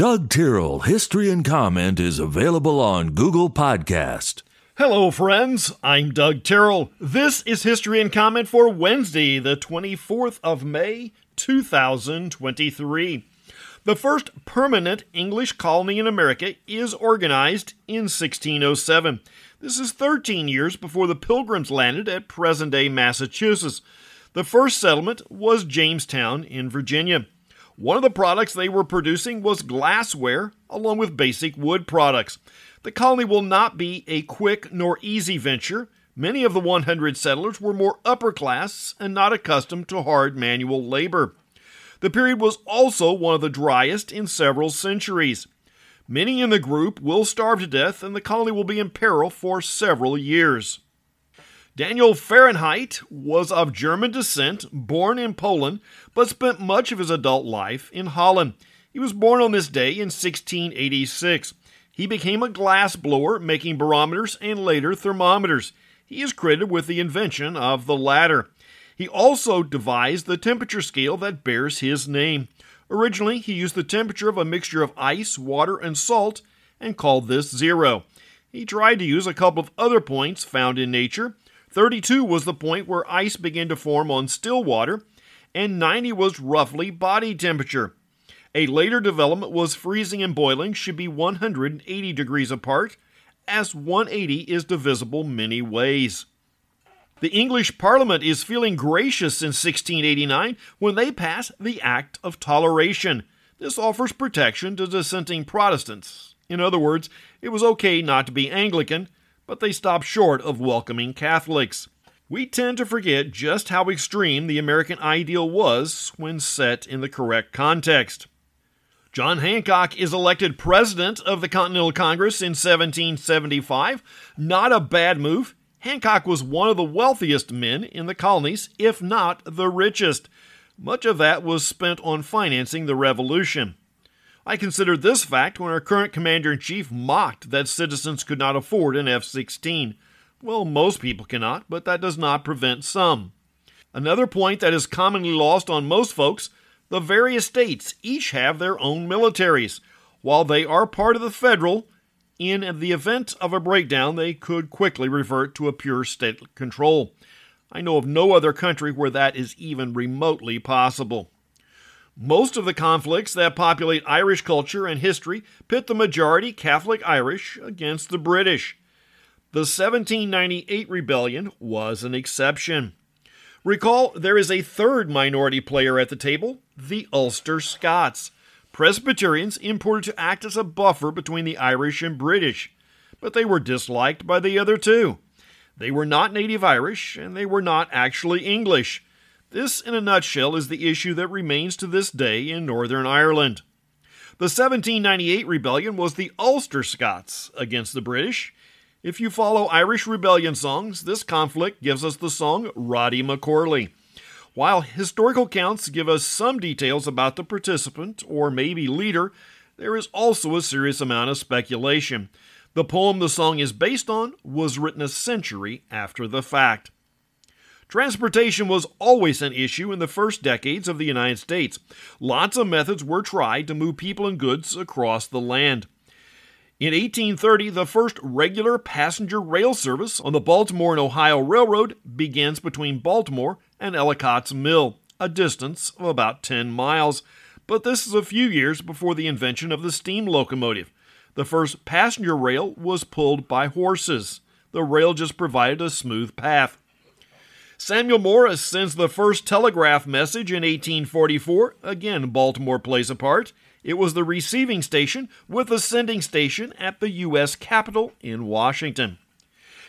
Doug Tyrrell History and Comment is available on Google Podcast. Hello, friends. I'm Doug Tyrrell. This is History and Comment for Wednesday, the 24th of May, 2023. The first permanent English colony in America is organized in 1607. This is 13 years before the Pilgrims landed at present day Massachusetts. The first settlement was Jamestown in Virginia. One of the products they were producing was glassware, along with basic wood products. The colony will not be a quick nor easy venture. Many of the 100 settlers were more upper class and not accustomed to hard manual labor. The period was also one of the driest in several centuries. Many in the group will starve to death, and the colony will be in peril for several years. Daniel Fahrenheit was of German descent, born in Poland, but spent much of his adult life in Holland. He was born on this day in 1686. He became a glass blower, making barometers and later thermometers. He is credited with the invention of the latter. He also devised the temperature scale that bears his name. Originally, he used the temperature of a mixture of ice, water, and salt and called this zero. He tried to use a couple of other points found in nature. 32 was the point where ice began to form on still water, and 90 was roughly body temperature. A later development was freezing and boiling should be 180 degrees apart, as 180 is divisible many ways. The English Parliament is feeling gracious in 1689 when they pass the Act of Toleration. This offers protection to dissenting Protestants. In other words, it was okay not to be Anglican, but they stopped short of welcoming Catholics. We tend to forget just how extreme the American ideal was when set in the correct context. John Hancock is elected president of the Continental Congress in 1775. Not a bad move. Hancock was one of the wealthiest men in the colonies, if not the richest. Much of that was spent on financing the revolution. I consider this fact when our current commander in chief mocked that citizens could not afford an F 16. Well, most people cannot, but that does not prevent some. Another point that is commonly lost on most folks the various states each have their own militaries. While they are part of the federal, in the event of a breakdown, they could quickly revert to a pure state control. I know of no other country where that is even remotely possible. Most of the conflicts that populate Irish culture and history pit the majority Catholic Irish against the British. The 1798 rebellion was an exception. Recall there is a third minority player at the table the Ulster Scots. Presbyterians imported to act as a buffer between the Irish and British, but they were disliked by the other two. They were not native Irish, and they were not actually English. This, in a nutshell, is the issue that remains to this day in Northern Ireland. The 1798 rebellion was the Ulster Scots against the British. If you follow Irish rebellion songs, this conflict gives us the song Roddy McCorley. While historical accounts give us some details about the participant, or maybe leader, there is also a serious amount of speculation. The poem the song is based on was written a century after the fact. Transportation was always an issue in the first decades of the United States. Lots of methods were tried to move people and goods across the land. In 1830, the first regular passenger rail service on the Baltimore and Ohio Railroad begins between Baltimore and Ellicott's Mill, a distance of about 10 miles. But this is a few years before the invention of the steam locomotive. The first passenger rail was pulled by horses. The rail just provided a smooth path. Samuel Morse sends the first telegraph message in 1844. Again, Baltimore plays a part. It was the receiving station with the sending station at the U.S. Capitol in Washington.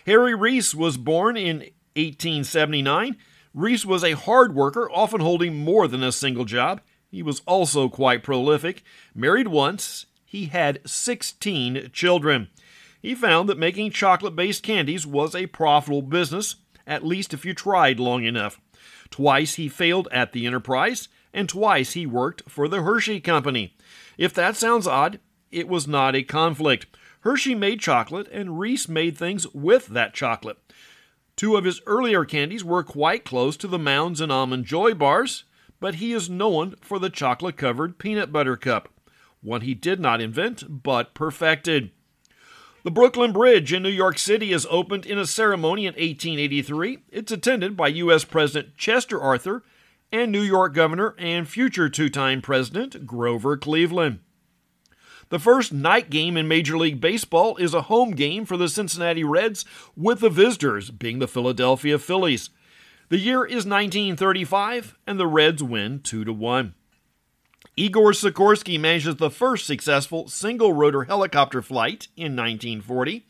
Harry Reese was born in 1879. Reese was a hard worker, often holding more than a single job. He was also quite prolific. Married once, he had 16 children. He found that making chocolate based candies was a profitable business, at least if you tried long enough. Twice he failed at the enterprise, and twice he worked for the Hershey Company. If that sounds odd, it was not a conflict. Hershey made chocolate, and Reese made things with that chocolate. Two of his earlier candies were quite close to the Mounds and Almond Joy bars, but he is known for the chocolate covered peanut butter cup. one he did not invent but perfected. The Brooklyn Bridge in New York City is opened in a ceremony in 1883. It's attended by U.S. President Chester Arthur and New York Governor and future two time President Grover Cleveland. The first night game in Major League Baseball is a home game for the Cincinnati Reds, with the visitors being the Philadelphia Phillies. The year is 1935, and the Reds win 2 to 1. Igor Sikorsky manages the first successful single rotor helicopter flight in 1940.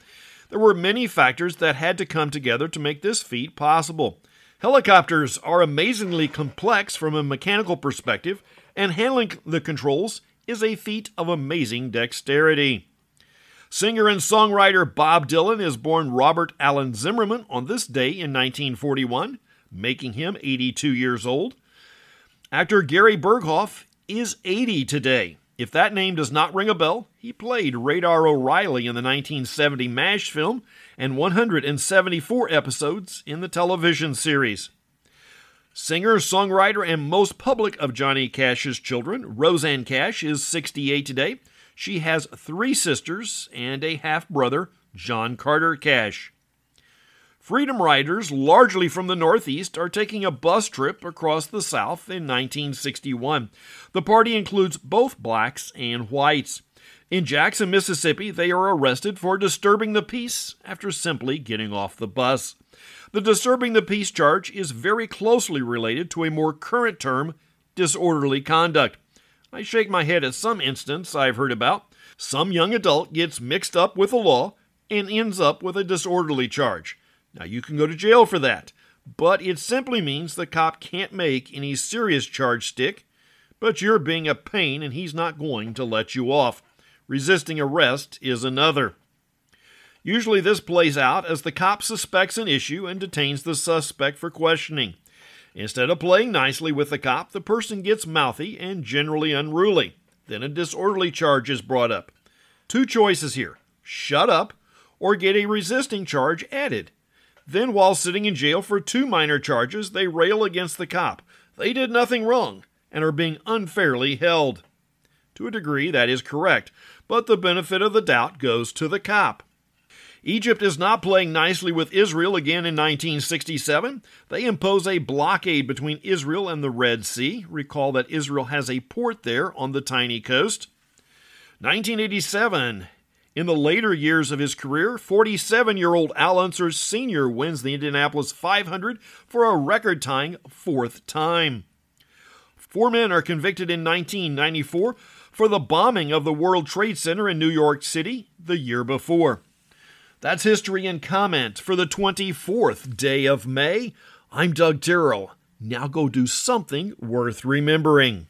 There were many factors that had to come together to make this feat possible. Helicopters are amazingly complex from a mechanical perspective, and handling the controls is a feat of amazing dexterity. Singer and songwriter Bob Dylan is born Robert Allen Zimmerman on this day in 1941, making him 82 years old. Actor Gary Burghoff is 80 today. If that name does not ring a bell, he played Radar O'Reilly in the 1970 MASH film and 174 episodes in the television series. Singer, songwriter, and most public of Johnny Cash's children, Rosanne Cash, is 68 today. She has three sisters and a half brother, John Carter Cash. Freedom Riders, largely from the Northeast, are taking a bus trip across the South in 1961. The party includes both blacks and whites. In Jackson, Mississippi, they are arrested for disturbing the peace after simply getting off the bus. The disturbing the peace charge is very closely related to a more current term, disorderly conduct. I shake my head at some instance I've heard about. Some young adult gets mixed up with the law and ends up with a disorderly charge. Now, you can go to jail for that, but it simply means the cop can't make any serious charge stick, but you're being a pain and he's not going to let you off. Resisting arrest is another. Usually, this plays out as the cop suspects an issue and detains the suspect for questioning. Instead of playing nicely with the cop, the person gets mouthy and generally unruly. Then a disorderly charge is brought up. Two choices here shut up or get a resisting charge added. Then, while sitting in jail for two minor charges, they rail against the cop. They did nothing wrong and are being unfairly held. To a degree, that is correct, but the benefit of the doubt goes to the cop. Egypt is not playing nicely with Israel again in 1967. They impose a blockade between Israel and the Red Sea. Recall that Israel has a port there on the tiny coast. 1987, in the later years of his career, 47 year old Al Unser Sr. wins the Indianapolis 500 for a record tying fourth time. Four men are convicted in 1994 for the bombing of the World Trade Center in New York City the year before. That's history and comment for the 24th day of May. I'm Doug Tyrrell. Now go do something worth remembering.